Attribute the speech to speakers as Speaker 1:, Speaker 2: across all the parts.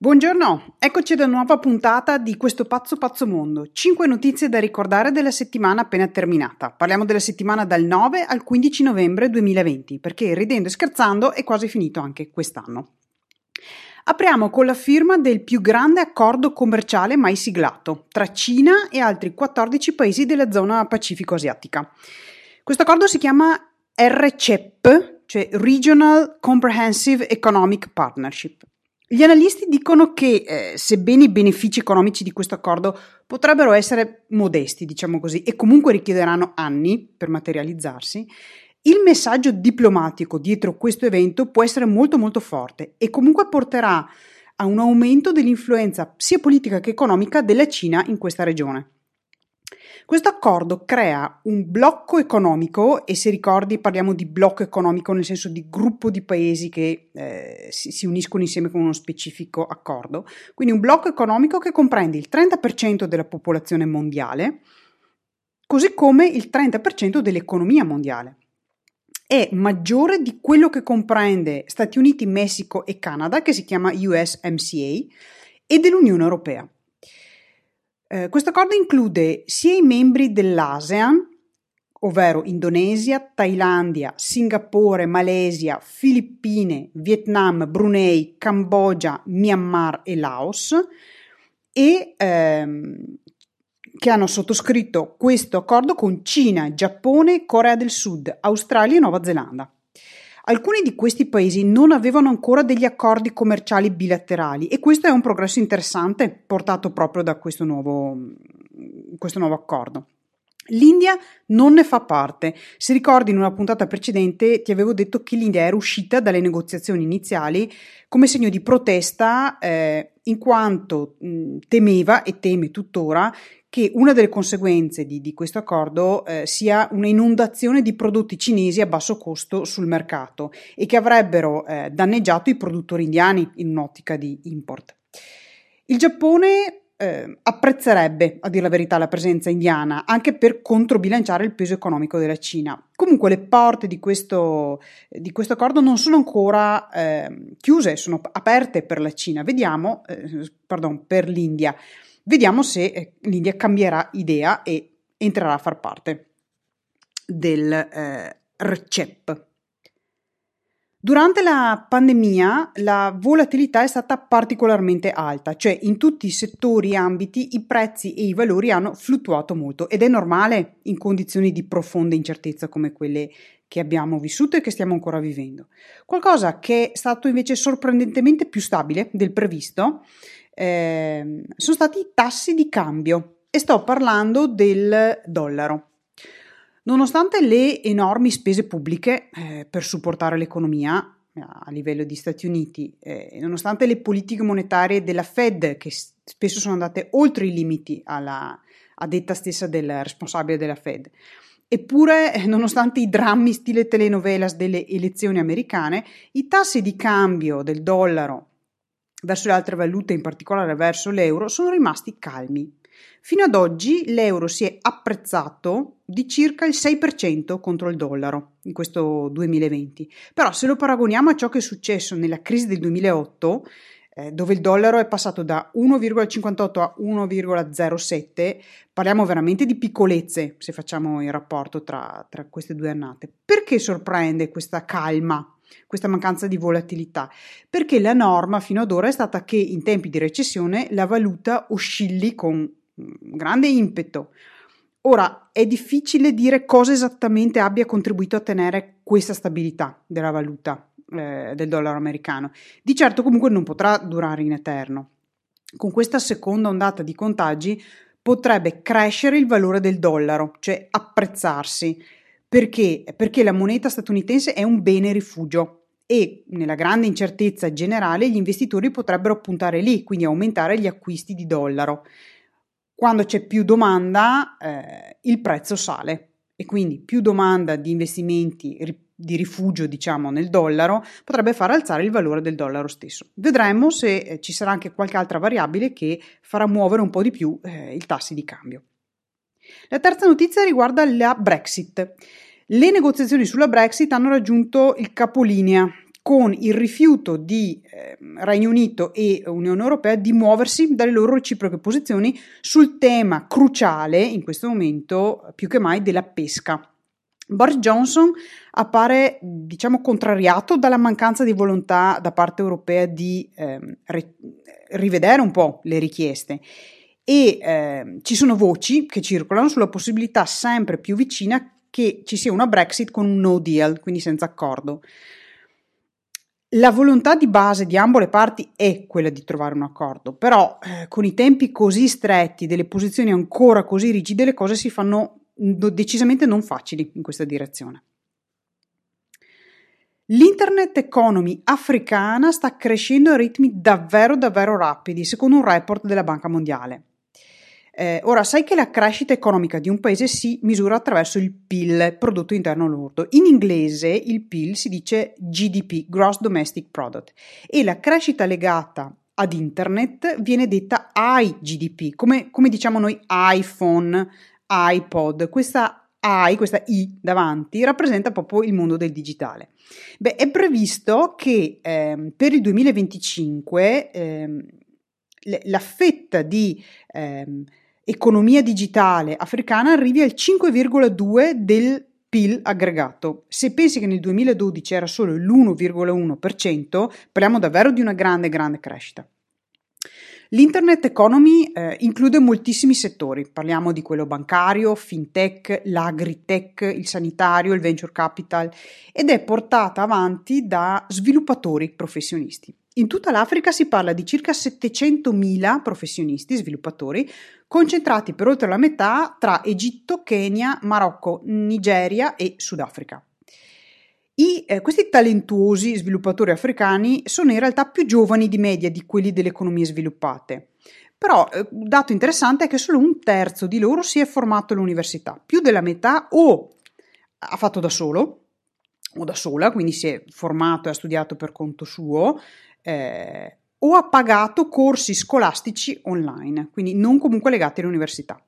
Speaker 1: Buongiorno, eccoci ad una nuova puntata di questo pazzo pazzo mondo. 5 notizie da ricordare della settimana appena terminata. Parliamo della settimana dal 9 al 15 novembre 2020, perché ridendo e scherzando è quasi finito anche quest'anno. Apriamo con la firma del più grande accordo commerciale mai siglato tra Cina e altri 14 paesi della zona pacifico-asiatica. Questo accordo si chiama RCEP, cioè Regional Comprehensive Economic Partnership. Gli analisti dicono che, eh, sebbene i benefici economici di questo accordo potrebbero essere modesti, diciamo così, e comunque richiederanno anni per materializzarsi, il messaggio diplomatico dietro questo evento può essere molto molto forte e comunque porterà a un aumento dell'influenza sia politica che economica della Cina in questa regione. Questo accordo crea un blocco economico e se ricordi parliamo di blocco economico nel senso di gruppo di paesi che eh, si, si, uniscono insieme con uno specifico accordo, quindi un blocco economico che comprende il 30% della popolazione mondiale, così come il 30% dell'economia mondiale. È maggiore di quello che comprende Stati Uniti, Messico e Canada, che si chiama USMCA, e dell'Unione Europea. Eh, questo accordo include sia i membri dell'ASEAN, ovvero Indonesia, Thailandia, Singapore, Malesia, Filippine, Vietnam, Brunei, Cambogia, Myanmar e Laos, e ehm, che hanno sottoscritto questo accordo con Cina, Giappone, Corea del Sud, Australia e Nuova Zelanda. Alcuni di questi paesi non avevano ancora degli accordi commerciali bilaterali e questo è un progresso interessante portato proprio da questo nuovo, questo nuovo accordo. L'India non ne fa parte. Se ricordi in una puntata precedente ti avevo detto che l'India era uscita dalle negoziazioni iniziali come segno di protesta eh, in quanto mh, temeva e teme tuttora che una delle conseguenze di, di questo accordo eh, sia una inondazione di prodotti cinesi a basso costo sul mercato e che avrebbero eh, danneggiato i produttori indiani in un'ottica di import. Il Giappone eh, apprezzerebbe, a dire la verità, la presenza indiana, anche per controbilanciare il peso economico della Cina. Comunque le porte di questo, di questo accordo non sono ancora eh, chiuse, sono aperte per la Cina, vediamo, eh, pardon, per l'India. Vediamo se eh, l'India cambierà idea e entrerà a far parte del eh, RCEP. Durante la pandemia la volatilità è stata particolarmente alta, cioè in tutti i settori e ambiti i prezzi e i valori hanno fluttuato molto ed è normale in condizioni di profonda incertezza come quelle che abbiamo vissuto e che stiamo ancora vivendo. Qualcosa che è stato invece sorprendentemente più stabile del previsto eh, sono stati i tassi di cambio e sto parlando del dollaro. Nonostante le enormi spese pubbliche eh, per supportare l'economia eh, a livello di Stati Uniti, eh, nonostante le politiche monetarie della Fed che spesso sono andate oltre i limiti alla, a detta stessa del responsabile della Fed, Eppure, eh, nonostante i drammi stile telenovelas delle elezioni americane, i tassi di cambio del dollaro verso le altre valute, in particolare verso l'euro, sono rimasti calmi. Fino ad oggi l'euro si è apprezzato di circa il 6% contro il dollaro in questo 2020. Però se lo paragoniamo a ciò che è successo nella crisi del 2008, eh, dove il dollaro è passato da 1,58 a 1,07, parliamo veramente di piccolezze se facciamo il rapporto tra, tra queste due annate. Perché sorprende questa calma questa mancanza di volatilità, perché la norma fino ad ora è stata che in tempi di recessione la valuta oscilli con grande impeto. Ora è difficile dire cosa esattamente abbia contribuito a tenere questa stabilità della valuta eh, del dollaro americano. Di certo comunque non potrà durare in eterno. Con questa seconda ondata di contagi potrebbe crescere il valore del dollaro, cioè apprezzarsi perché? Perché la moneta statunitense è un bene rifugio e nella grande incertezza generale gli investitori potrebbero puntare lì, quindi aumentare gli acquisti di dollaro. Quando c'è più domanda, eh, il prezzo sale e quindi più domanda di investimenti di rifugio, diciamo, nel dollaro potrebbe far alzare il valore del dollaro stesso. Vedremo se eh, ci sarà anche qualche altra variabile che farà muovere un po' di più eh, i tassi di cambio. La terza notizia riguarda la Brexit. Le negoziazioni sulla Brexit hanno raggiunto il capolinea con il rifiuto di eh, Regno Unito e Unione Europea di muoversi dalle loro reciproche posizioni sul tema cruciale in questo momento più che mai della pesca. Boris Johnson appare, diciamo, contrariato dalla mancanza di volontà da parte europea di eh, re- rivedere un po' le richieste e eh, ci sono voci che circolano sulla possibilità sempre più vicina che ci sia una Brexit con un no deal, quindi senza accordo. La volontà di base di ambo le parti è quella di trovare un accordo, però eh, con i tempi così stretti, delle posizioni ancora così rigide, le cose si fanno decisamente non facili in questa direzione. L'internet economy africana sta crescendo a ritmi davvero davvero rapidi, secondo un report della Banca Mondiale. Eh, ora, sai che la crescita economica di un paese si misura attraverso il PIL, prodotto interno lordo. In inglese il PIL si dice GDP, Gross Domestic Product, e la crescita legata ad internet viene detta IGDP, come, come diciamo noi iPhone, iPod. Questa I, questa I davanti, rappresenta proprio il mondo del digitale. Beh, è previsto che eh, per il 2025 eh, la fetta di eh, economia digitale africana arrivi al 5,2 del PIL aggregato. Se pensi che nel 2012 era solo l'1,1%, parliamo davvero di una grande, grande crescita. L'internet economy eh, include moltissimi settori, parliamo di quello bancario, fintech, l'agritech, il sanitario, il venture capital ed è portata avanti da sviluppatori professionisti. In tutta l'Africa si parla di circa 700.000 professionisti, sviluppatori, concentrati per oltre la metà tra Egitto, Kenya, Marocco, Nigeria e Sudafrica. I, eh, questi talentuosi sviluppatori africani sono in realtà più giovani di media di quelli delle economie sviluppate. Però eh, un dato interessante è che solo un terzo di loro si è formato all'università, più della metà o ha fatto da solo o da sola, quindi si è formato e ha studiato per conto suo, eh, o ha pagato corsi scolastici online, quindi non comunque legati all'università.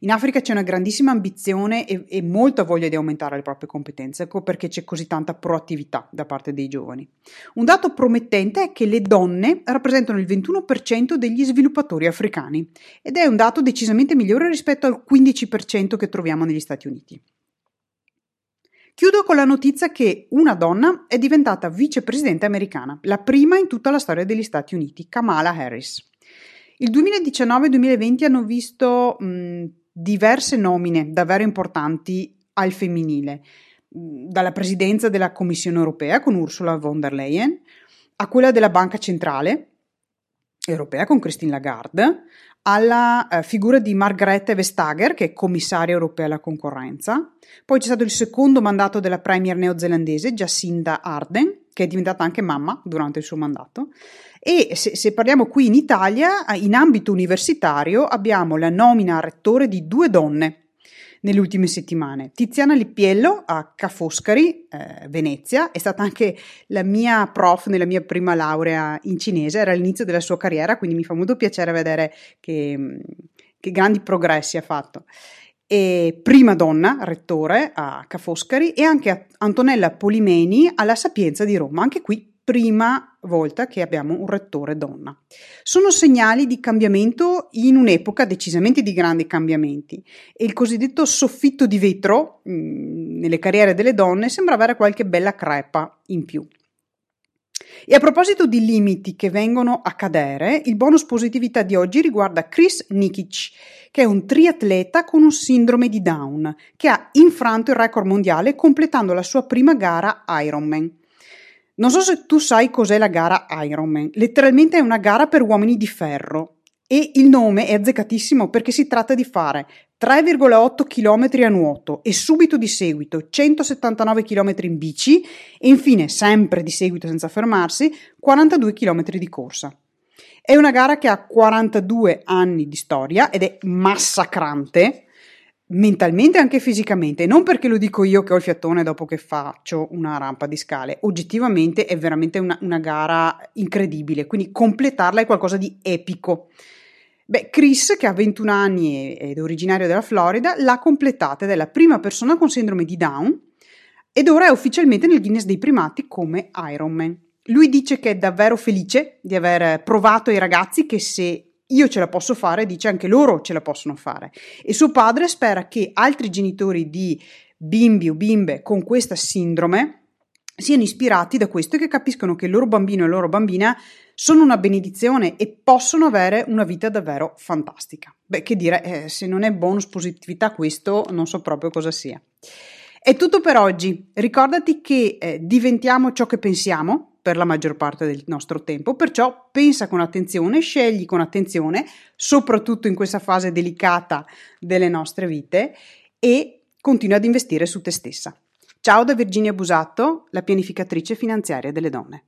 Speaker 1: In Africa c'è una grandissima ambizione e, e, molta voglia di aumentare le proprie competenze, ecco perché c'è così tanta proattività da parte dei giovani. Un dato promettente è che le donne rappresentano il 21% degli sviluppatori africani ed è un dato decisamente migliore rispetto al 15% che troviamo negli Stati Uniti. Chiudo con la notizia che una donna è diventata vicepresidente americana, la prima in tutta la storia degli Stati Uniti, Kamala Harris. Il 2019 e 2020 hanno visto mh, diverse nomine davvero importanti al femminile, dalla presidenza della Commissione europea con Ursula von der Leyen, a quella della Banca Centrale europea con Christine Lagarde, alla eh, figura di Margrethe Vestager, che è commissaria europea alla concorrenza. Poi c'è stato il secondo mandato della premier neozelandese Jacinda Ardern, che è diventata anche mamma durante il suo mandato. E se, se parliamo qui in Italia, in ambito universitario, abbiamo la nomina a rettore di due donne, nelle ultime settimane. Tiziana Lippiello a Ca' Foscari, eh, Venezia, è stata anche la mia prof nella mia prima laurea in cinese, era all'inizio della sua carriera, quindi mi fa molto piacere vedere che, che grandi progressi ha fatto. E prima donna rettore a Ca' Foscari e anche Antonella Polimeni alla Sapienza di Roma, anche qui prima volta che abbiamo un rettore donna. Sono segnali di cambiamento in un'epoca decisamente di grandi cambiamenti e il cosiddetto soffitto di vetro mh, mm, nelle carriere delle donne sembra avere qualche bella crepa in più. E a proposito di limiti che vengono a cadere, il bonus positività di oggi riguarda Chris Nikic, che è un triatleta con un sindrome di Down, che ha infranto il record mondiale completando la sua prima gara Ironman. Non so se tu sai cos'è la gara Ironman, letteralmente è una gara per uomini di ferro. E il nome è azzeccatissimo perché si tratta di fare 3,8 km a nuoto e subito di seguito 179 km in bici e infine, sempre di seguito senza fermarsi, 42 km di corsa. È una gara che ha 42 anni di storia ed è massacrante mentalmente e anche fisicamente, non perché lo dico io che ho il fiattone dopo che faccio una rampa di scale, oggettivamente è veramente una, una gara incredibile, quindi completarla è qualcosa di epico. Beh, Chris, che ha 21 anni ed è originario della Florida, l'ha completata ed è la prima persona con sindrome di Down ed ora è ufficialmente nel Guinness dei primati come Ironman. Lui dice che è davvero felice di aver provato ai ragazzi che se io ce la posso fare, dice anche loro ce la possono fare. E suo padre spera che altri genitori di bimbi o bimbe con questa sindrome siano ispirati da questo e che capiscono che il loro bambino e la loro bambina sono una benedizione e possono avere una vita davvero fantastica. Beh, che dire, eh, se non è bonus positività questo, non so proprio cosa sia. È tutto per oggi. Ricordati che eh, diventiamo ciò che pensiamo per la maggior parte del nostro tempo, perciò pensa con attenzione, scegli con attenzione, soprattutto in questa fase delicata delle nostre vite e continua ad investire su te stessa. Ciao da Virginia Busatto, la pianificatrice finanziaria delle donne.